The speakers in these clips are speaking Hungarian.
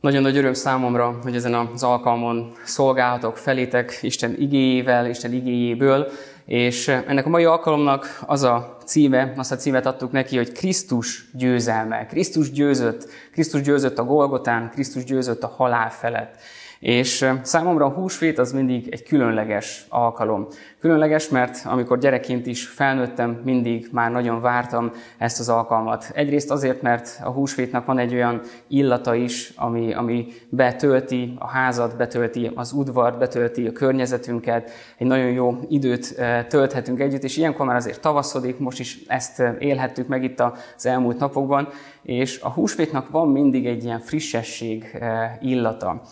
Nagyon nagy öröm számomra, hogy ezen az alkalmon szolgálhatok felétek Isten igéjével, Isten igéjéből, és ennek a mai alkalomnak az a címe, azt a címet adtuk neki, hogy Krisztus győzelme. Krisztus győzött, Krisztus győzött a Golgotán, Krisztus győzött a halál felett. És számomra a húsvét az mindig egy különleges alkalom. Különleges, mert amikor gyerekként is felnőttem, mindig már nagyon vártam ezt az alkalmat. Egyrészt azért, mert a húsvétnak van egy olyan illata is, ami, ami betölti a házat, betölti az udvart, betölti a környezetünket, egy nagyon jó időt tölthetünk együtt, és ilyenkor már azért tavaszodik, most is ezt élhettük meg itt az elmúlt napokban, és a húsvétnak van mindig egy ilyen frissesség illata.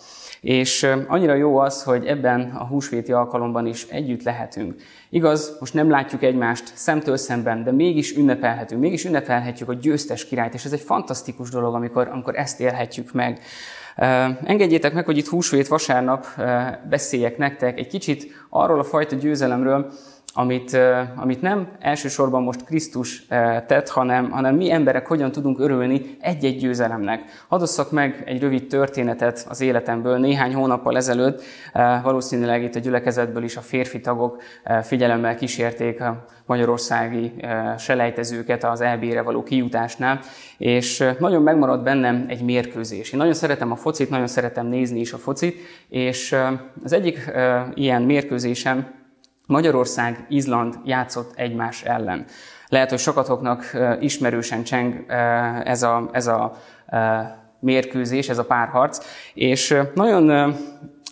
És annyira jó az, hogy ebben a húsvéti alkalomban is együtt lehetünk. Igaz, most nem látjuk egymást szemtől szemben, de mégis ünnepelhetünk, mégis ünnepelhetjük a győztes királyt, és ez egy fantasztikus dolog, amikor, amikor ezt élhetjük meg. Engedjétek meg, hogy itt húsvét vasárnap beszéljek nektek egy kicsit arról a fajta győzelemről, amit, amit nem elsősorban most Krisztus tett, hanem, hanem mi emberek hogyan tudunk örülni egy-egy győzelemnek. Hadosszak meg egy rövid történetet az életemből. Néhány hónappal ezelőtt valószínűleg itt a gyülekezetből is a férfi tagok figyelemmel kísérték a magyarországi selejtezőket az EB-re való kijutásnál, és nagyon megmaradt bennem egy mérkőzés. Én nagyon szeretem a focit, nagyon szeretem nézni is a focit, és az egyik ilyen mérkőzésem Magyarország, Izland játszott egymás ellen. Lehet, hogy sokatoknak ismerősen cseng ez a, ez a mérkőzés, ez a párharc, és nagyon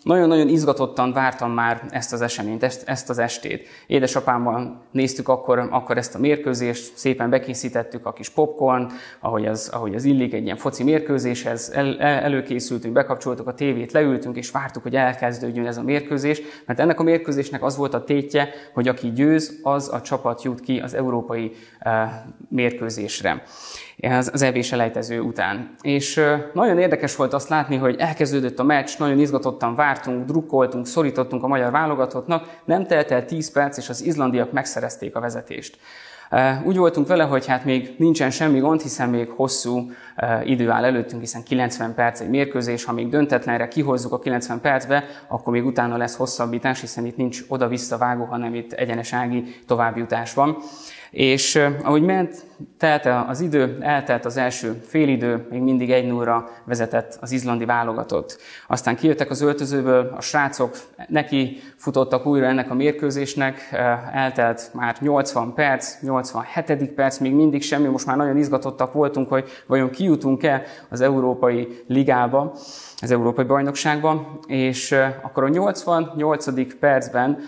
nagyon-nagyon izgatottan vártam már ezt az eseményt, ezt, ezt az estét. Édesapámmal néztük akkor, akkor ezt a mérkőzést, szépen bekészítettük a kis popcorn, ahogy az, ahogy az illik egy ilyen foci mérkőzéshez, el, el, előkészültünk, bekapcsoltuk a tévét, leültünk és vártuk, hogy elkezdődjön ez a mérkőzés, mert ennek a mérkőzésnek az volt a tétje, hogy aki győz, az a csapat jut ki az európai uh, mérkőzésre az, az EB selejtező után. És nagyon érdekes volt azt látni, hogy elkezdődött a meccs, nagyon izgatottan vártunk, drukkoltunk, szorítottunk a magyar válogatottnak, nem telt el 10 perc, és az izlandiak megszerezték a vezetést. Úgy voltunk vele, hogy hát még nincsen semmi gond, hiszen még hosszú idő áll előttünk, hiszen 90 perc egy mérkőzés, ha még döntetlenre kihozzuk a 90 percbe, akkor még utána lesz hosszabbítás, hiszen itt nincs oda-vissza vágó, hanem itt egyenesági továbbjutás van. És ahogy ment, telt az idő, eltelt az első félidő, még mindig egy nullra vezetett az izlandi válogatott. Aztán kijöttek az öltözőből, a srácok neki futottak újra ennek a mérkőzésnek, eltelt már 80 perc, 87. perc, még mindig semmi, most már nagyon izgatottak voltunk, hogy vajon kijutunk-e az Európai Ligába az Európai Bajnokságban, és akkor a 88. percben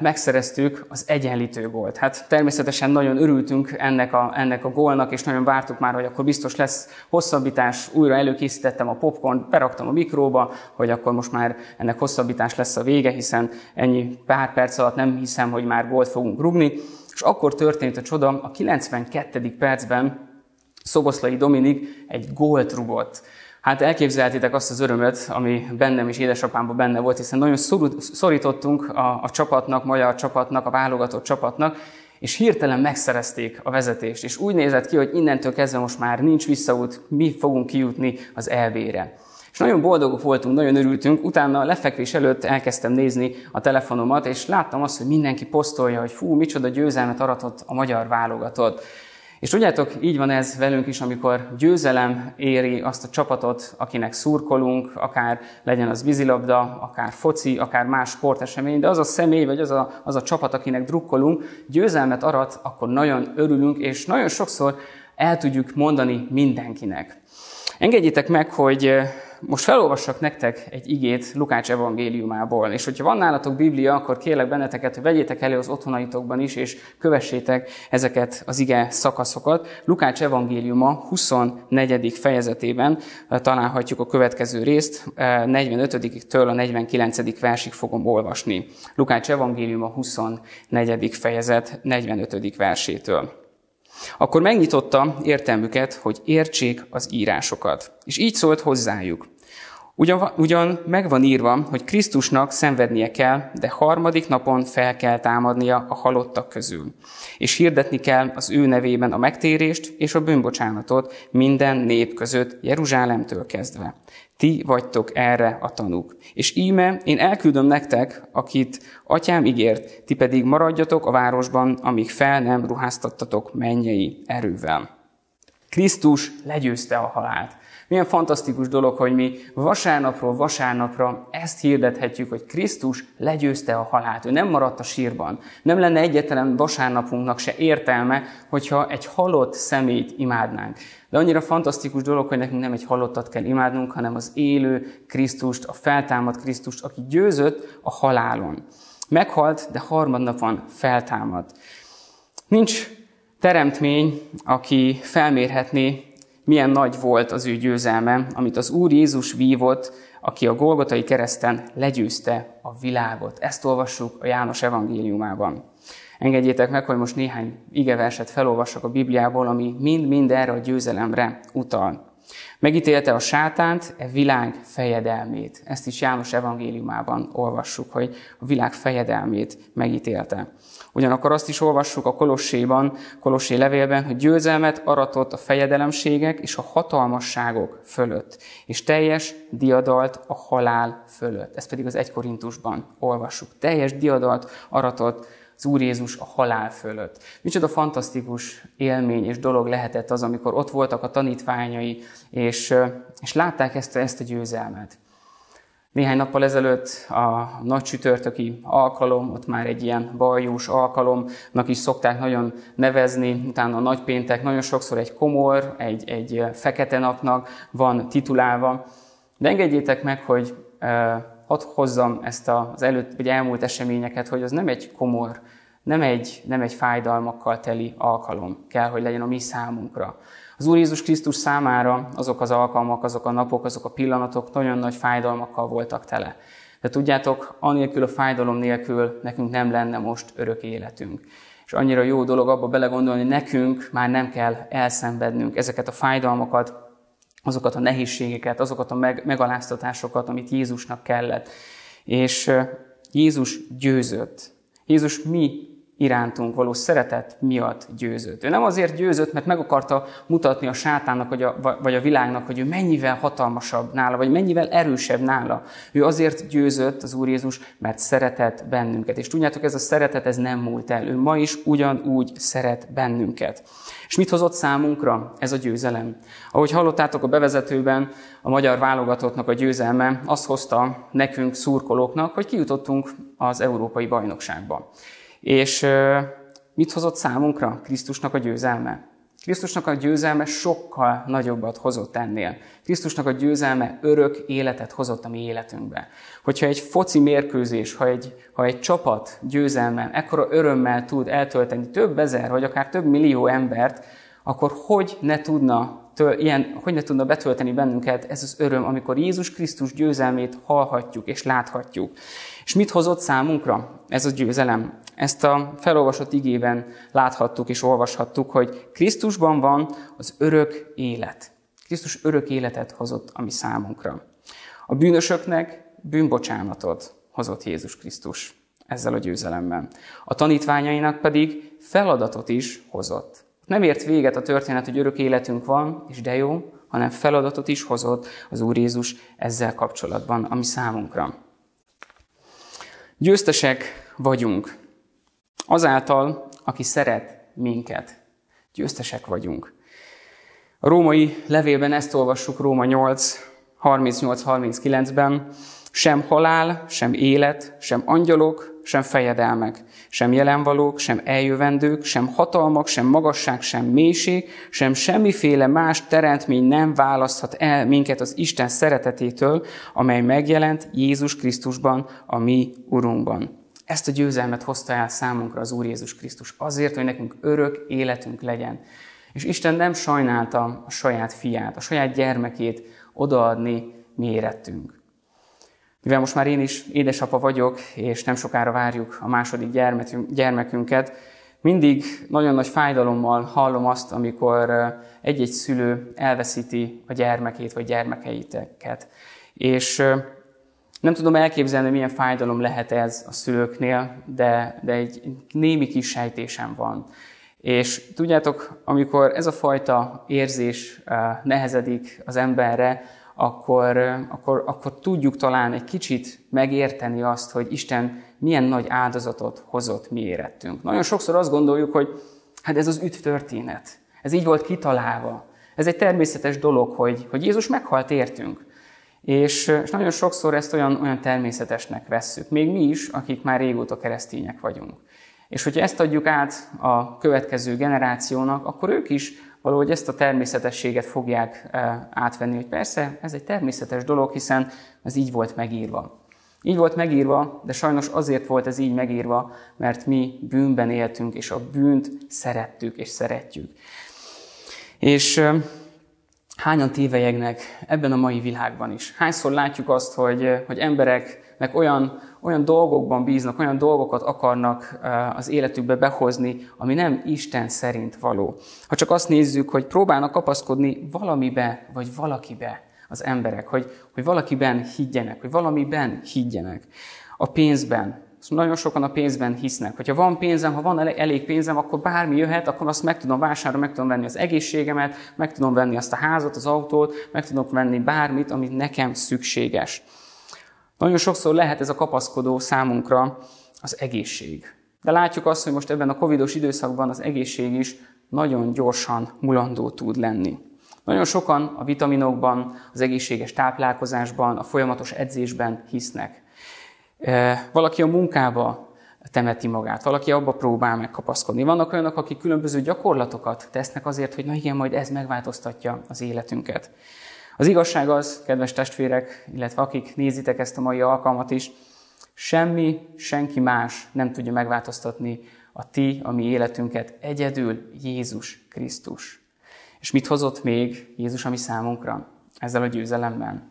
megszereztük az egyenlítő gólt. Hát természetesen nagyon örültünk ennek a, ennek a gólnak, és nagyon vártuk már, hogy akkor biztos lesz hosszabbítás. Újra előkészítettem a popcorn, beraktam a mikróba, hogy akkor most már ennek hosszabbítás lesz a vége, hiszen ennyi pár perc alatt nem hiszem, hogy már gólt fogunk rugni. És akkor történt a csoda, a 92. percben Szoboszlai Dominik egy gólt rugott. Hát elképzelhetitek azt az örömöt, ami bennem és édesapámban benne volt, hiszen nagyon szorítottunk a, a csapatnak, magyar csapatnak, a válogatott csapatnak, és hirtelen megszerezték a vezetést, és úgy nézett ki, hogy innentől kezdve most már nincs visszaút, mi fogunk kijutni az EB-re. És nagyon boldogok voltunk, nagyon örültünk. Utána lefekvés előtt elkezdtem nézni a telefonomat, és láttam azt, hogy mindenki posztolja, hogy fú, micsoda győzelmet aratott a magyar válogatott. És tudjátok, így van ez velünk is, amikor győzelem éri azt a csapatot, akinek szurkolunk, akár legyen az vízilabda, akár foci, akár más sportesemény, de az a személy, vagy az a, az a csapat, akinek drukkolunk, győzelmet arat, akkor nagyon örülünk, és nagyon sokszor el tudjuk mondani mindenkinek. Engedjétek meg, hogy most felolvassak nektek egy igét Lukács evangéliumából, és hogyha van nálatok Biblia, akkor kérlek benneteket, hogy vegyétek elő az otthonaitokban is, és kövessétek ezeket az ige szakaszokat. Lukács evangéliuma 24. fejezetében eh, találhatjuk a következő részt, 45-től a 49. versig fogom olvasni. Lukács evangéliuma 24. fejezet 45. versétől. Akkor megnyitotta értelmüket, hogy értsék az írásokat. És így szólt hozzájuk. Ugyan, ugyan megvan írva, hogy Krisztusnak szenvednie kell, de harmadik napon fel kell támadnia a halottak közül. És hirdetni kell az ő nevében a megtérést és a bűnbocsánatot minden nép között, Jeruzsálemtől kezdve. Ti vagytok erre a tanúk. És íme én elküldöm nektek, akit atyám ígért, ti pedig maradjatok a városban, amíg fel nem ruháztattatok mennyei erővel. Krisztus legyőzte a halált. Milyen fantasztikus dolog, hogy mi vasárnapról vasárnapra ezt hirdethetjük, hogy Krisztus legyőzte a halált. Ő nem maradt a sírban. Nem lenne egyetlen vasárnapunknak se értelme, hogyha egy halott szemét imádnánk. De annyira fantasztikus dolog, hogy nekünk nem egy halottat kell imádnunk, hanem az élő Krisztust, a feltámadt Krisztust, aki győzött a halálon. Meghalt, de harmadnapon feltámadt. Nincs teremtmény, aki felmérhetné milyen nagy volt az ő győzelme, amit az Úr Jézus vívott, aki a Golgotai kereszten legyőzte a világot. Ezt olvassuk a János evangéliumában. Engedjétek meg, hogy most néhány igeverset felolvassak a Bibliából, ami mind-mind erre a győzelemre utal. Megítélte a sátánt, e világ fejedelmét. Ezt is János evangéliumában olvassuk, hogy a világ fejedelmét megítélte. Ugyanakkor azt is olvassuk a Kolosséban, Kolossé levélben, hogy győzelmet aratott a fejedelemségek és a hatalmasságok fölött, és teljes diadalt a halál fölött. Ezt pedig az 1 Korintusban olvassuk. Teljes diadalt aratott az Úr Jézus a halál fölött. Micsoda fantasztikus élmény és dolog lehetett az, amikor ott voltak a tanítványai, és, és látták ezt, ezt a győzelmet. Néhány nappal ezelőtt a nagy csütörtöki alkalom, ott már egy ilyen bajós alkalomnak is szokták nagyon nevezni, utána a nagy péntek nagyon sokszor egy komor, egy, egy fekete napnak van titulálva. De engedjétek meg, hogy eh, hadd hozzam ezt az előtt, vagy elmúlt eseményeket, hogy az nem egy komor, nem egy, nem egy fájdalmakkal teli alkalom kell, hogy legyen a mi számunkra. Az Úr Jézus Krisztus számára azok az alkalmak, azok a napok, azok a pillanatok nagyon nagy fájdalmakkal voltak tele. De tudjátok, anélkül a fájdalom nélkül nekünk nem lenne most örök életünk. És annyira jó dolog abba belegondolni, hogy nekünk már nem kell elszenvednünk ezeket a fájdalmakat, azokat a nehézségeket, azokat a meg, megaláztatásokat, amit Jézusnak kellett. És Jézus győzött. Jézus mi irántunk való szeretet miatt győzött. Ő nem azért győzött, mert meg akarta mutatni a sátánnak vagy a, vagy a világnak, hogy ő mennyivel hatalmasabb nála, vagy mennyivel erősebb nála. Ő azért győzött az Úr Jézus, mert szeretett bennünket. És tudjátok, ez a szeretet, ez nem múlt el. Ő ma is ugyanúgy szeret bennünket. És mit hozott számunkra ez a győzelem? Ahogy hallottátok a bevezetőben, a magyar válogatottnak a győzelme azt hozta nekünk, szurkolóknak, hogy kijutottunk az Európai Bajnokságba. És mit hozott számunkra Krisztusnak a győzelme? Krisztusnak a győzelme sokkal nagyobbat hozott ennél. Krisztusnak a győzelme örök életet hozott a mi életünkbe. Hogyha egy foci mérkőzés, ha egy, ha egy csapat győzelme ekkora örömmel tud eltölteni több ezer, vagy akár több millió embert, akkor hogy ne tudna től, ilyen, hogy ne tudna betölteni bennünket ez az öröm, amikor Jézus Krisztus győzelmét hallhatjuk és láthatjuk. És mit hozott számunkra ez a győzelem? Ezt a felolvasott igében láthattuk és olvashattuk, hogy Krisztusban van az örök élet. Krisztus örök életet hozott a mi számunkra. A bűnösöknek bűnbocsánatot hozott Jézus Krisztus ezzel a győzelemmel. A tanítványainak pedig feladatot is hozott. Nem ért véget a történet, hogy örök életünk van, és de jó, hanem feladatot is hozott az Úr Jézus ezzel kapcsolatban, ami számunkra. Győztesek vagyunk. Azáltal, aki szeret minket. Győztesek vagyunk. A római levélben ezt olvassuk, Róma 8, 38-39-ben. Sem halál, sem élet, sem angyalok, sem fejedelmek, sem jelenvalók, sem eljövendők, sem hatalmak, sem magasság, sem mélység, sem semmiféle más teremtmény nem választhat el minket az Isten szeretetétől, amely megjelent Jézus Krisztusban, a mi Urunkban. Ezt a győzelmet hozta el számunkra az Úr Jézus Krisztus azért, hogy nekünk örök életünk legyen. És Isten nem sajnálta a saját fiát, a saját gyermekét odaadni mi érettünk. Mivel most már én is édesapa vagyok, és nem sokára várjuk a második gyermekünket, mindig nagyon nagy fájdalommal hallom azt, amikor egy-egy szülő elveszíti a gyermekét vagy gyermekeiteket. És nem tudom elképzelni, milyen fájdalom lehet ez a szülőknél, de, de egy némi kis sejtésem van. És tudjátok, amikor ez a fajta érzés nehezedik az emberre, akkor, akkor, akkor tudjuk talán egy kicsit megérteni azt, hogy Isten milyen nagy áldozatot hozott mi érettünk. Nagyon sokszor azt gondoljuk, hogy hát ez az üdv történet. Ez így volt kitalálva. Ez egy természetes dolog, hogy, hogy Jézus meghalt értünk. És, és nagyon sokszor ezt olyan, olyan természetesnek vesszük. Még mi is, akik már régóta keresztények vagyunk. És hogyha ezt adjuk át a következő generációnak, akkor ők is valahogy ezt a természetességet fogják e, átvenni, hogy persze, ez egy természetes dolog, hiszen ez így volt megírva. Így volt megírva, de sajnos azért volt ez így megírva, mert mi bűnben éltünk, és a bűnt szerettük és szeretjük. És e, hányan tévejegnek ebben a mai világban is? Hányszor látjuk azt, hogy, hogy embereknek olyan olyan dolgokban bíznak, olyan dolgokat akarnak az életükbe behozni, ami nem Isten szerint való. Ha csak azt nézzük, hogy próbálnak kapaszkodni valamibe, vagy valakibe az emberek, hogy, hogy valakiben higgyenek, hogy valamiben higgyenek. A pénzben, nagyon sokan a pénzben hisznek. Hogyha van pénzem, ha van elég pénzem, akkor bármi jöhet, akkor azt meg tudom vásárolni, meg tudom venni az egészségemet, meg tudom venni azt a házat, az autót, meg tudom venni bármit, ami nekem szükséges. Nagyon sokszor lehet ez a kapaszkodó számunkra az egészség. De látjuk azt, hogy most ebben a covidos időszakban az egészség is nagyon gyorsan mulandó tud lenni. Nagyon sokan a vitaminokban, az egészséges táplálkozásban, a folyamatos edzésben hisznek. E, valaki a munkába temeti magát, valaki abba próbál megkapaszkodni. Vannak olyanok, akik különböző gyakorlatokat tesznek azért, hogy na igen, majd ez megváltoztatja az életünket. Az igazság az, kedves testvérek, illetve akik nézitek ezt a mai alkalmat is, semmi, senki más nem tudja megváltoztatni a ti, a mi életünket, egyedül Jézus Krisztus. És mit hozott még Jézus a mi számunkra ezzel a győzelemmel?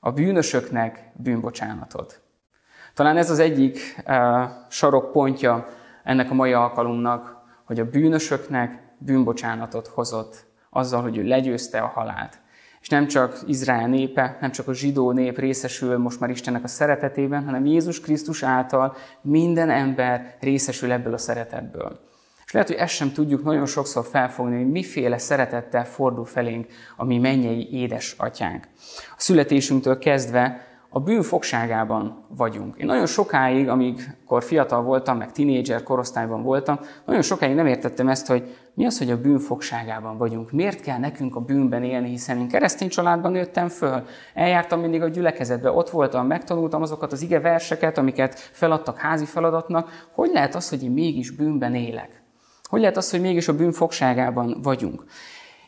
A bűnösöknek bűnbocsánatot. Talán ez az egyik uh, sarokpontja ennek a mai alkalomnak, hogy a bűnösöknek bűnbocsánatot hozott azzal, hogy ő legyőzte a halált. És nem csak Izrael népe, nem csak a zsidó nép részesül most már Istennek a szeretetében, hanem Jézus Krisztus által minden ember részesül ebből a szeretetből. És lehet, hogy ezt sem tudjuk nagyon sokszor felfogni, hogy miféle szeretettel fordul felénk a mi mennyei édesatyánk. A születésünktől kezdve a bűn fogságában vagyunk. Én nagyon sokáig, amikor fiatal voltam, meg tinédzser korosztályban voltam, nagyon sokáig nem értettem ezt, hogy mi az, hogy a bűn fogságában vagyunk. Miért kell nekünk a bűnben élni, hiszen én keresztény családban nőttem föl. Eljártam mindig a gyülekezetbe, ott voltam, megtanultam azokat az ige verseket, amiket feladtak házi feladatnak. Hogy lehet az, hogy én mégis bűnben élek? Hogy lehet az, hogy mégis a bűn fogságában vagyunk?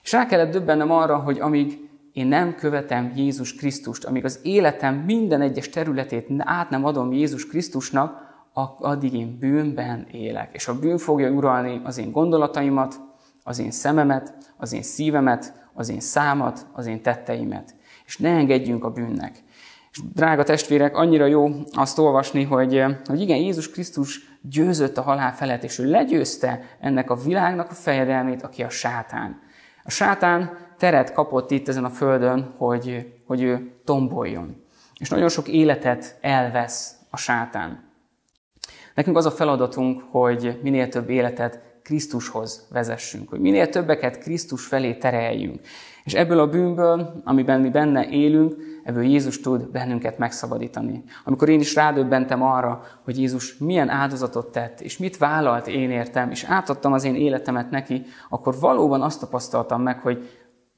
És rá kellett döbbennem arra, hogy amíg én nem követem Jézus Krisztust, amíg az életem minden egyes területét át nem adom Jézus Krisztusnak, addig én bűnben élek. És a bűn fogja uralni az én gondolataimat, az én szememet, az én szívemet, az én számat, az én tetteimet. És ne engedjünk a bűnnek. És drága testvérek, annyira jó azt olvasni, hogy, hogy igen, Jézus Krisztus győzött a halál felett, és ő legyőzte ennek a világnak a fejedelmét, aki a sátán. A sátán teret kapott itt ezen a földön, hogy, hogy ő tomboljon. És nagyon sok életet elvesz a sátán. Nekünk az a feladatunk, hogy minél több életet Krisztushoz vezessünk, hogy minél többeket Krisztus felé tereljünk. És ebből a bűnből, amiben mi benne élünk, ebből Jézus tud bennünket megszabadítani. Amikor én is rádöbbentem arra, hogy Jézus milyen áldozatot tett, és mit vállalt én értem, és átadtam az én életemet neki, akkor valóban azt tapasztaltam meg, hogy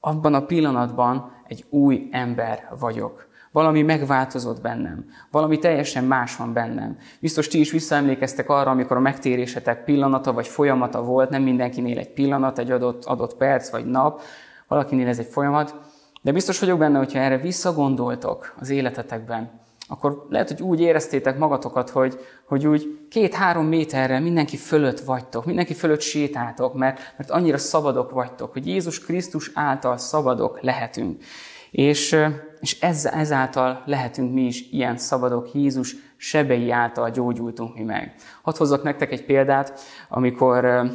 abban a pillanatban egy új ember vagyok. Valami megváltozott bennem. Valami teljesen más van bennem. Biztos ti is visszaemlékeztek arra, amikor a megtérésetek pillanata vagy folyamata volt, nem mindenkinél egy pillanat, egy adott, adott perc vagy nap, valakinél ez egy folyamat, de biztos vagyok benne, hogyha erre visszagondoltok az életetekben, akkor lehet, hogy úgy éreztétek magatokat, hogy, hogy úgy két-három méterre mindenki fölött vagytok, mindenki fölött sétáltok, mert, mert annyira szabadok vagytok, hogy Jézus Krisztus által szabadok lehetünk. És, és ez, ezáltal lehetünk mi is ilyen szabadok, Jézus sebei által gyógyultunk mi meg. Hadd hozzak nektek egy példát, amikor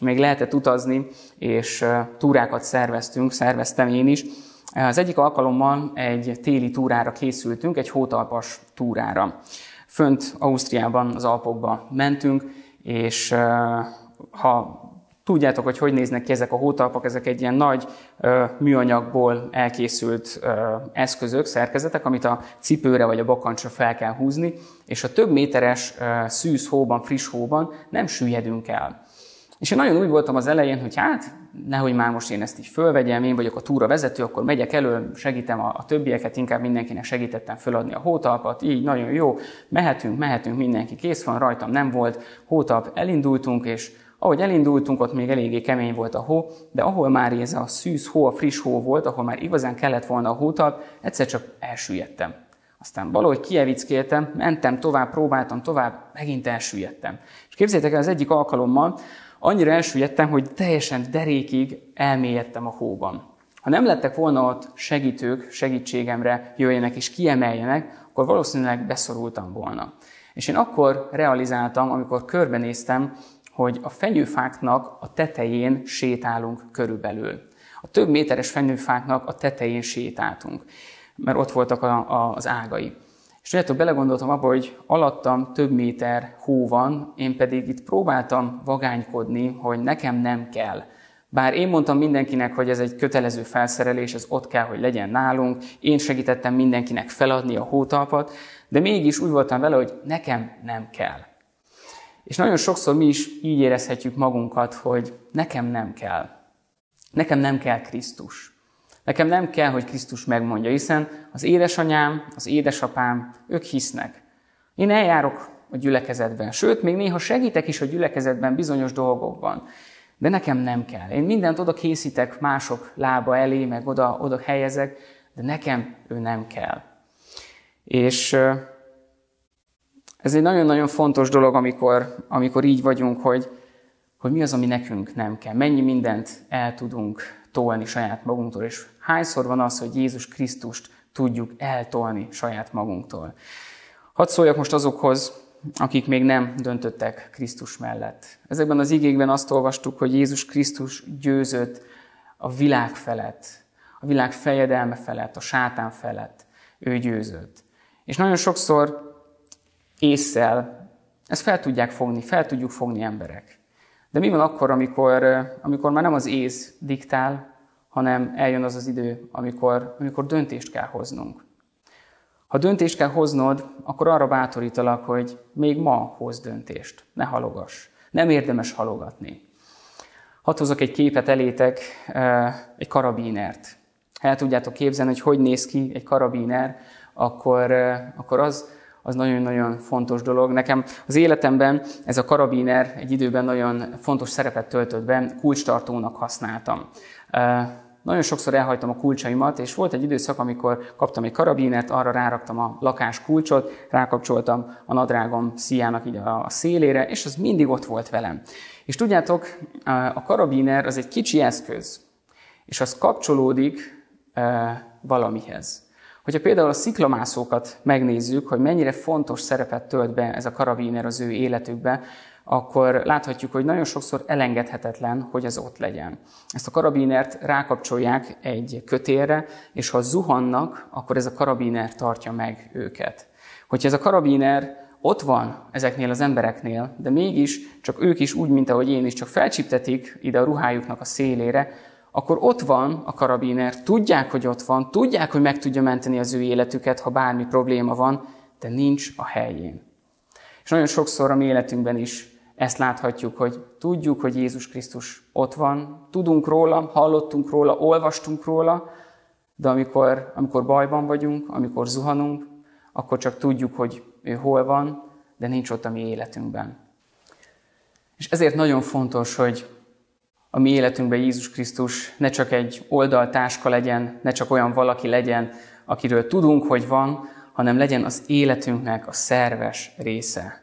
még lehetett utazni, és túrákat szerveztünk, szerveztem én is, Az egyik alkalommal egy téli túrára készültünk, egy hótalpas túrára. Fönt Ausztriában, az Alpokba mentünk, és ha tudjátok, hogy hogy néznek ki ezek a hótalpak, ezek egy ilyen nagy műanyagból elkészült eszközök, szerkezetek, amit a cipőre vagy a bakancsra fel kell húzni, és a több méteres szűz hóban, friss hóban nem süllyedünk el. És én nagyon úgy voltam az elején, hogy hát, nehogy már most én ezt így fölvegyem, én vagyok a túra vezető, akkor megyek elő, segítem a, a többieket, inkább mindenkinek segítettem föladni a hótalpat, így nagyon jó, mehetünk, mehetünk, mindenki kész van, rajtam nem volt, hótalp, elindultunk, és ahogy elindultunk, ott még eléggé kemény volt a hó, de ahol már ez a szűz hó, a friss hó volt, ahol már igazán kellett volna a hótalp, egyszer csak elsüllyedtem. Aztán valahogy kievickéltem, mentem tovább, próbáltam tovább, megint elsüllyedtem. És képzeljétek el, az egyik alkalommal annyira elsüllyedtem, hogy teljesen derékig elmélyedtem a hóban. Ha nem lettek volna ott segítők, segítségemre jöjjenek és kiemeljenek, akkor valószínűleg beszorultam volna. És én akkor realizáltam, amikor körbenéztem, hogy a fenyőfáknak a tetején sétálunk körülbelül. A több méteres fenyőfáknak a tetején sétáltunk, mert ott voltak a, a, az ágai. És tudjátok, belegondoltam abba, hogy alattam több méter hó van, én pedig itt próbáltam vagánykodni, hogy nekem nem kell. Bár én mondtam mindenkinek, hogy ez egy kötelező felszerelés, ez ott kell, hogy legyen nálunk, én segítettem mindenkinek feladni a hótalpat, de mégis úgy voltam vele, hogy nekem nem kell. És nagyon sokszor mi is így érezhetjük magunkat, hogy nekem nem kell. Nekem nem kell Krisztus. Nekem nem kell, hogy Krisztus megmondja, hiszen az édesanyám, az édesapám, ők hisznek. Én eljárok a gyülekezetben, sőt, még néha segítek is a gyülekezetben bizonyos dolgokban. De nekem nem kell. Én mindent oda készítek mások lába elé, meg oda, oda helyezek, de nekem ő nem kell. És ez egy nagyon-nagyon fontos dolog, amikor, amikor így vagyunk, hogy, hogy mi az, ami nekünk nem kell. Mennyi mindent el tudunk tolni saját magunktól, és hányszor van az, hogy Jézus Krisztust tudjuk eltolni saját magunktól. Hadd szóljak most azokhoz, akik még nem döntöttek Krisztus mellett. Ezekben az igékben azt olvastuk, hogy Jézus Krisztus győzött a világ felett, a világ fejedelme felett, a sátán felett. Ő győzött. És nagyon sokszor észszel ezt fel tudják fogni, fel tudjuk fogni emberek. De mi van akkor, amikor, amikor már nem az ész diktál, hanem eljön az az idő, amikor, amikor döntést kell hoznunk. Ha döntést kell hoznod, akkor arra bátorítalak, hogy még ma hoz döntést. Ne halogass. Nem érdemes halogatni. Hadd hozok egy képet elétek, egy karabínert. Ha el tudjátok képzelni, hogy hogy néz ki egy karabíner, akkor, akkor az, az nagyon-nagyon fontos dolog. Nekem az életemben ez a karabiner egy időben nagyon fontos szerepet töltött be, kulcstartónak használtam. Nagyon sokszor elhagytam a kulcsaimat, és volt egy időszak, amikor kaptam egy karabinert, arra ráraktam a lakás kulcsot, rákapcsoltam a nadrágom szíjának így a szélére, és az mindig ott volt velem. És tudjátok, a karabiner az egy kicsi eszköz, és az kapcsolódik valamihez. Hogyha például a sziklamászókat megnézzük, hogy mennyire fontos szerepet tölt be ez a karabiner az ő életükbe, akkor láthatjuk, hogy nagyon sokszor elengedhetetlen, hogy ez ott legyen. Ezt a karabinert rákapcsolják egy kötélre, és ha zuhannak, akkor ez a karabiner tartja meg őket. Hogyha ez a karabiner ott van ezeknél az embereknél, de mégis csak ők is úgy, mint ahogy én is, csak felcsiptetik ide a ruhájuknak a szélére, akkor ott van a karabiner, tudják, hogy ott van, tudják, hogy meg tudja menteni az ő életüket, ha bármi probléma van, de nincs a helyén. És nagyon sokszor a mi életünkben is ezt láthatjuk, hogy tudjuk, hogy Jézus Krisztus ott van, tudunk róla, hallottunk róla, olvastunk róla, de amikor, amikor bajban vagyunk, amikor zuhanunk, akkor csak tudjuk, hogy ő hol van, de nincs ott a mi életünkben. És ezért nagyon fontos, hogy a mi életünkben Jézus Krisztus ne csak egy oldaltáska legyen, ne csak olyan valaki legyen, akiről tudunk, hogy van, hanem legyen az életünknek a szerves része.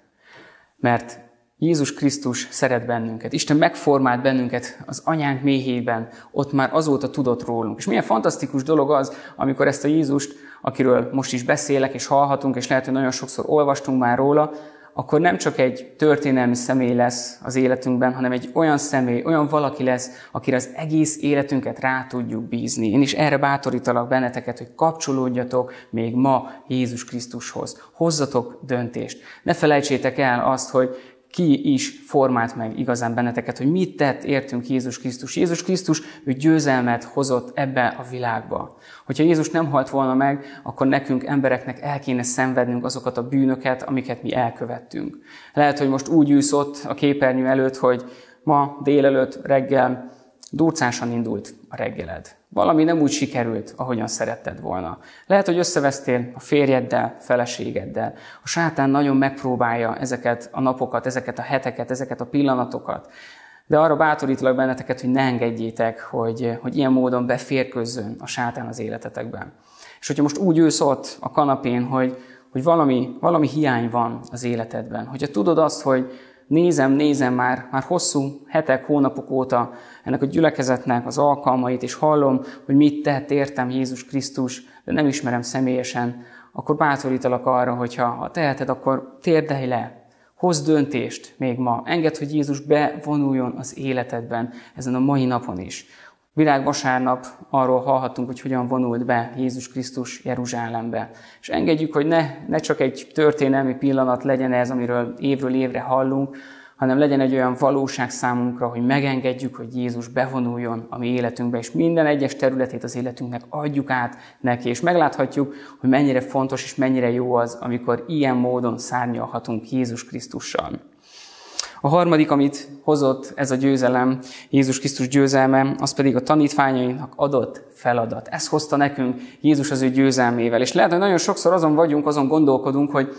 Mert Jézus Krisztus szeret bennünket. Isten megformált bennünket az anyánk méhében, ott már azóta tudott rólunk. És milyen fantasztikus dolog az, amikor ezt a Jézust, akiről most is beszélek és hallhatunk, és lehet, hogy nagyon sokszor olvastunk már róla, akkor nem csak egy történelmi személy lesz az életünkben, hanem egy olyan személy, olyan valaki lesz, akire az egész életünket rá tudjuk bízni. Én is erre bátorítalak benneteket, hogy kapcsolódjatok még ma Jézus Krisztushoz. Hozzatok döntést. Ne felejtsétek el azt, hogy ki is formált meg igazán benneteket, hogy mit tett értünk Jézus Krisztus. Jézus Krisztus, ő győzelmet hozott ebbe a világba. Hogyha Jézus nem halt volna meg, akkor nekünk embereknek el kéne szenvednünk azokat a bűnöket, amiket mi elkövettünk. Lehet, hogy most úgy ülsz ott a képernyő előtt, hogy ma délelőtt, reggel durcásan indult a reggeled. Valami nem úgy sikerült, ahogyan szeretted volna. Lehet, hogy összevesztél a férjeddel, feleségeddel. A sátán nagyon megpróbálja ezeket a napokat, ezeket a heteket, ezeket a pillanatokat. De arra bátorítlak benneteket, hogy ne engedjétek, hogy, hogy ilyen módon beférközzön a sátán az életetekben. És hogyha most úgy ülsz ott a kanapén, hogy, hogy valami, valami hiány van az életedben, hogyha tudod azt, hogy nézem, nézem már, már hosszú hetek, hónapok óta ennek a gyülekezetnek az alkalmait, és hallom, hogy mit tett értem Jézus Krisztus, de nem ismerem személyesen, akkor bátorítalak arra, hogyha ha teheted, akkor térdelj le, hozz döntést még ma, engedd, hogy Jézus bevonuljon az életedben ezen a mai napon is. Virág vasárnap arról hallhatunk, hogy hogyan vonult be Jézus Krisztus Jeruzsálembe. És engedjük, hogy ne, ne csak egy történelmi pillanat legyen ez, amiről évről évre hallunk, hanem legyen egy olyan valóság számunkra, hogy megengedjük, hogy Jézus bevonuljon a mi életünkbe, és minden egyes területét az életünknek adjuk át neki, és megláthatjuk, hogy mennyire fontos és mennyire jó az, amikor ilyen módon szárnyalhatunk Jézus Krisztussal. A harmadik, amit hozott ez a győzelem, Jézus Krisztus győzelme, az pedig a tanítványainak adott feladat. Ez hozta nekünk Jézus az ő győzelmével. És lehet, hogy nagyon sokszor azon vagyunk, azon gondolkodunk, hogy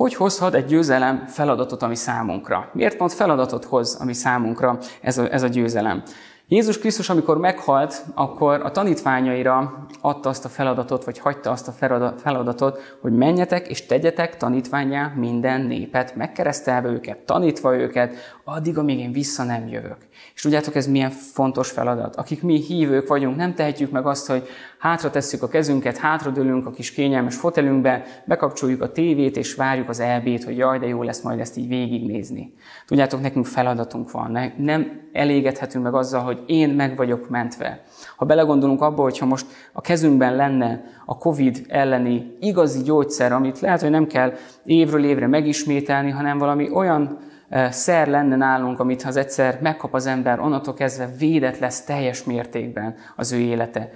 hogy hozhat egy győzelem feladatot, ami számunkra? Miért pont feladatot hoz, ami számunkra ez a, ez a győzelem? Jézus Krisztus, amikor meghalt, akkor a tanítványaira adta azt a feladatot, vagy hagyta azt a feladatot, hogy menjetek és tegyetek tanítványá minden népet, megkeresztelve őket, tanítva őket, addig, amíg én vissza nem jövök. És tudjátok, ez milyen fontos feladat. Akik mi hívők vagyunk, nem tehetjük meg azt, hogy hátra tesszük a kezünket, hátradőlünk a kis kényelmes fotelünkbe, bekapcsoljuk a tévét, és várjuk az elbét, hogy jaj, de jó lesz majd ezt így végignézni. Tudjátok, nekünk feladatunk van. Nem elégedhetünk meg azzal, hogy én meg vagyok mentve. Ha belegondolunk abba, hogyha most a kezünkben lenne a COVID elleni igazi gyógyszer, amit lehet, hogy nem kell évről évre megismételni, hanem valami olyan szer lenne nálunk, amit ha az egyszer megkap az ember, onnantól kezdve védett lesz teljes mértékben az ő élete.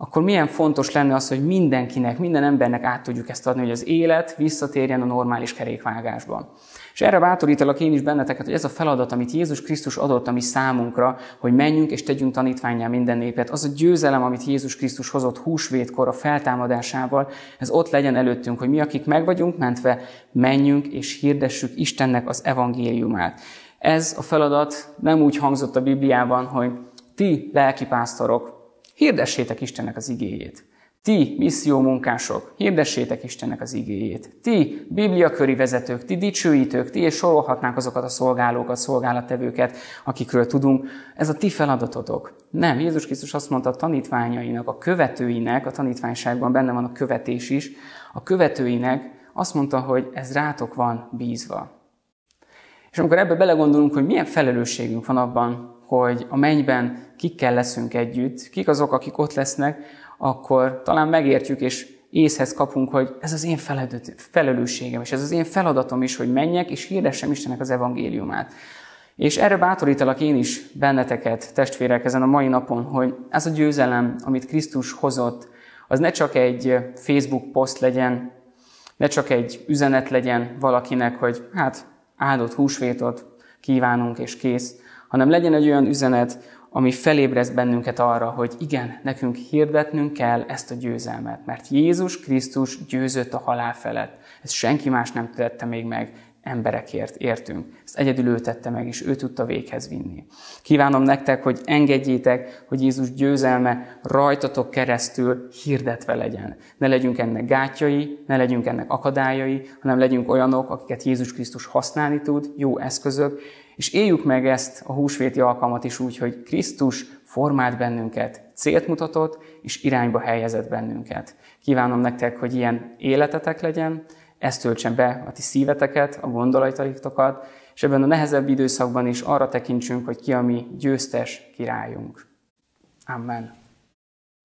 Akkor milyen fontos lenne az, hogy mindenkinek, minden embernek át tudjuk ezt adni, hogy az élet visszatérjen a normális kerékvágásba. És erre bátorítalak én is benneteket, hogy ez a feladat, amit Jézus Krisztus adott a mi számunkra, hogy menjünk és tegyünk tanítványá minden népet, az a győzelem, amit Jézus Krisztus hozott húsvétkor a feltámadásával, ez ott legyen előttünk, hogy mi, akik meg vagyunk mentve, menjünk és hirdessük Istennek az evangéliumát. Ez a feladat nem úgy hangzott a Bibliában, hogy ti lelkipásztorok, hirdessétek Istennek az igéjét. Ti, misszió munkások, hirdessétek Istennek az igéjét. Ti, bibliaköri vezetők, ti dicsőítők, ti, és sorolhatnánk azokat a szolgálókat, szolgálattevőket, akikről tudunk. Ez a ti feladatotok. Nem, Jézus Krisztus azt mondta a tanítványainak, a követőinek, a tanítványságban benne van a követés is, a követőinek azt mondta, hogy ez rátok van bízva. És amikor ebbe belegondolunk, hogy milyen felelősségünk van abban, hogy a mennyben kikkel leszünk együtt, kik azok, akik ott lesznek, akkor talán megértjük és észhez kapunk, hogy ez az én felelősségem, és ez az én feladatom is, hogy menjek és hirdessem Istennek az evangéliumát. És erre bátorítalak én is benneteket, testvérek, ezen a mai napon, hogy ez a győzelem, amit Krisztus hozott, az ne csak egy Facebook poszt legyen, ne csak egy üzenet legyen valakinek, hogy hát áldott húsvétot kívánunk és kész, hanem legyen egy olyan üzenet, ami felébreszt bennünket arra, hogy igen, nekünk hirdetnünk kell ezt a győzelmet, mert Jézus Krisztus győzött a halál felett. Ezt senki más nem tette még meg, emberekért értünk. Ezt egyedül ő tette meg, és ő tudta véghez vinni. Kívánom nektek, hogy engedjétek, hogy Jézus győzelme rajtatok keresztül hirdetve legyen. Ne legyünk ennek gátjai, ne legyünk ennek akadályai, hanem legyünk olyanok, akiket Jézus Krisztus használni tud, jó eszközök, és éljük meg ezt a húsvéti alkalmat is úgy, hogy Krisztus formált bennünket, célt mutatott, és irányba helyezett bennünket. Kívánom nektek, hogy ilyen életetek legyen, ezt töltsen be a ti szíveteket, a gondolataitokat, és ebben a nehezebb időszakban is arra tekintsünk, hogy ki a mi győztes királyunk. Amen.